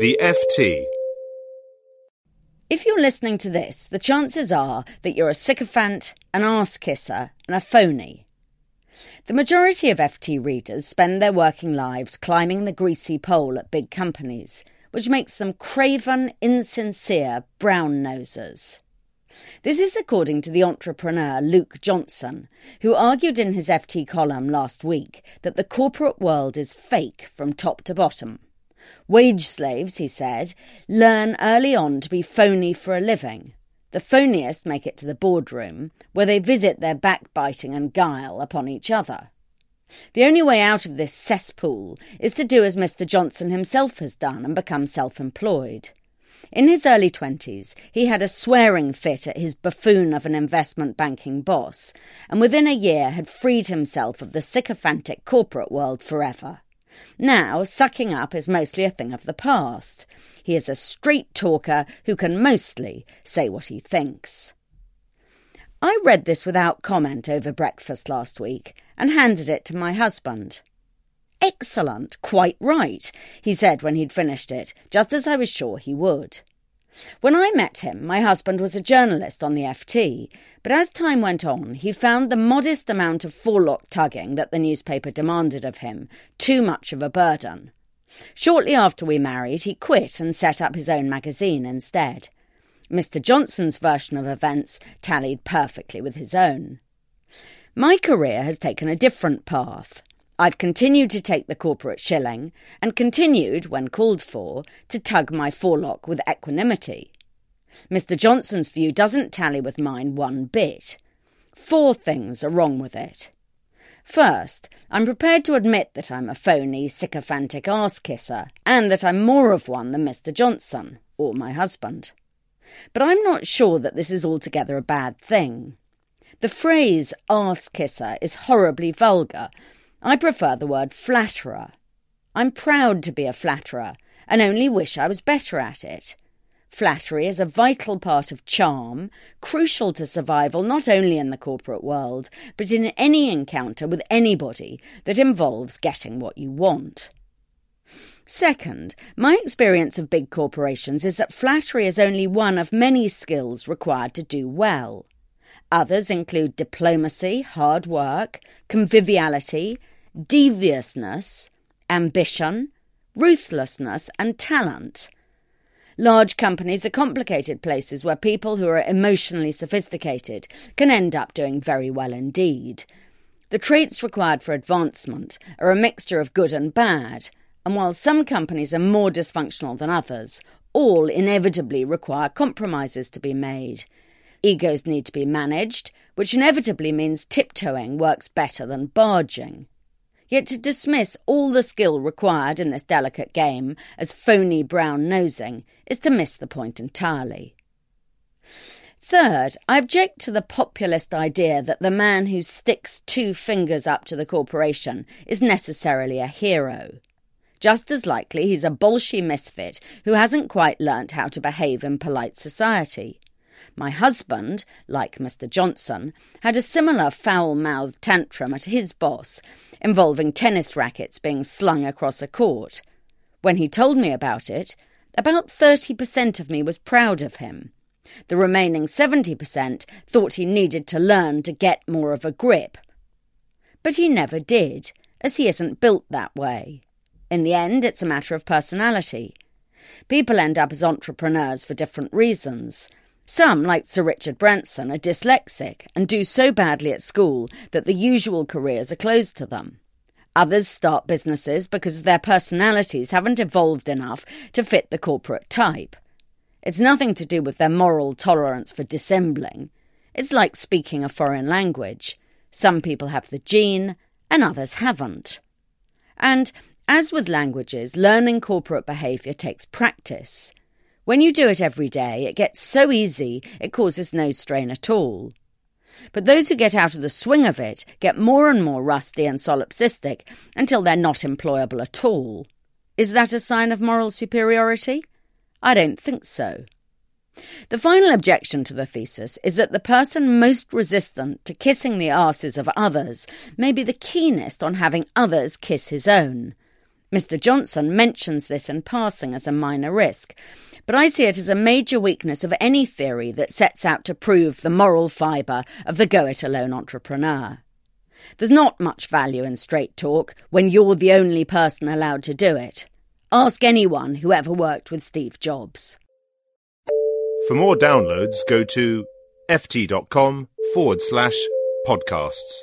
The FT. If you're listening to this, the chances are that you're a sycophant, an ass kisser, and a phony. The majority of FT readers spend their working lives climbing the greasy pole at big companies, which makes them craven, insincere brown nosers. This is according to the entrepreneur Luke Johnson, who argued in his FT column last week that the corporate world is fake from top to bottom. Wage slaves, he said, learn early on to be phony for a living. The phoniest make it to the boardroom, where they visit their backbiting and guile upon each other. The only way out of this cesspool is to do as Mr. Johnson himself has done and become self employed. In his early twenties, he had a swearing fit at his buffoon of an investment banking boss, and within a year had freed himself of the sycophantic corporate world forever. Now, sucking up is mostly a thing of the past. He is a straight talker who can mostly say what he thinks. I read this without comment over breakfast last week and handed it to my husband. Excellent, quite right, he said when he'd finished it, just as I was sure he would. When I met him, my husband was a journalist on the FT, but as time went on, he found the modest amount of forelock tugging that the newspaper demanded of him too much of a burden. Shortly after we married, he quit and set up his own magazine instead. Mr. Johnson's version of events tallied perfectly with his own. My career has taken a different path. I've continued to take the corporate shilling and continued, when called for, to tug my forelock with equanimity. Mr. Johnson's view doesn't tally with mine one bit. Four things are wrong with it. First, I'm prepared to admit that I'm a phony, sycophantic ass kisser, and that I'm more of one than Mr. Johnson, or my husband. But I'm not sure that this is altogether a bad thing. The phrase ass kisser is horribly vulgar I prefer the word flatterer. I'm proud to be a flatterer and only wish I was better at it. Flattery is a vital part of charm, crucial to survival not only in the corporate world, but in any encounter with anybody that involves getting what you want. Second, my experience of big corporations is that flattery is only one of many skills required to do well. Others include diplomacy, hard work, conviviality, deviousness, ambition, ruthlessness, and talent. Large companies are complicated places where people who are emotionally sophisticated can end up doing very well indeed. The traits required for advancement are a mixture of good and bad, and while some companies are more dysfunctional than others, all inevitably require compromises to be made. Egos need to be managed, which inevitably means tiptoeing works better than barging. Yet to dismiss all the skill required in this delicate game as phony brown nosing is to miss the point entirely. Third, I object to the populist idea that the man who sticks two fingers up to the corporation is necessarily a hero. Just as likely he's a bolshy misfit who hasn't quite learnt how to behave in polite society. My husband, like Mr. Johnson, had a similar foul mouthed tantrum at his boss, involving tennis rackets being slung across a court. When he told me about it, about 30% of me was proud of him. The remaining 70% thought he needed to learn to get more of a grip. But he never did, as he isn't built that way. In the end, it's a matter of personality. People end up as entrepreneurs for different reasons. Some, like Sir Richard Branson, are dyslexic and do so badly at school that the usual careers are closed to them. Others start businesses because their personalities haven't evolved enough to fit the corporate type. It's nothing to do with their moral tolerance for dissembling. It's like speaking a foreign language. Some people have the gene, and others haven't. And As with languages, learning corporate behaviour takes practice. When you do it every day, it gets so easy it causes no strain at all. But those who get out of the swing of it get more and more rusty and solipsistic until they're not employable at all. Is that a sign of moral superiority? I don't think so. The final objection to the thesis is that the person most resistant to kissing the asses of others may be the keenest on having others kiss his own. Mr. Johnson mentions this in passing as a minor risk, but I see it as a major weakness of any theory that sets out to prove the moral fibre of the go it alone entrepreneur. There's not much value in straight talk when you're the only person allowed to do it. Ask anyone who ever worked with Steve Jobs. For more downloads, go to ft.com forward slash podcasts.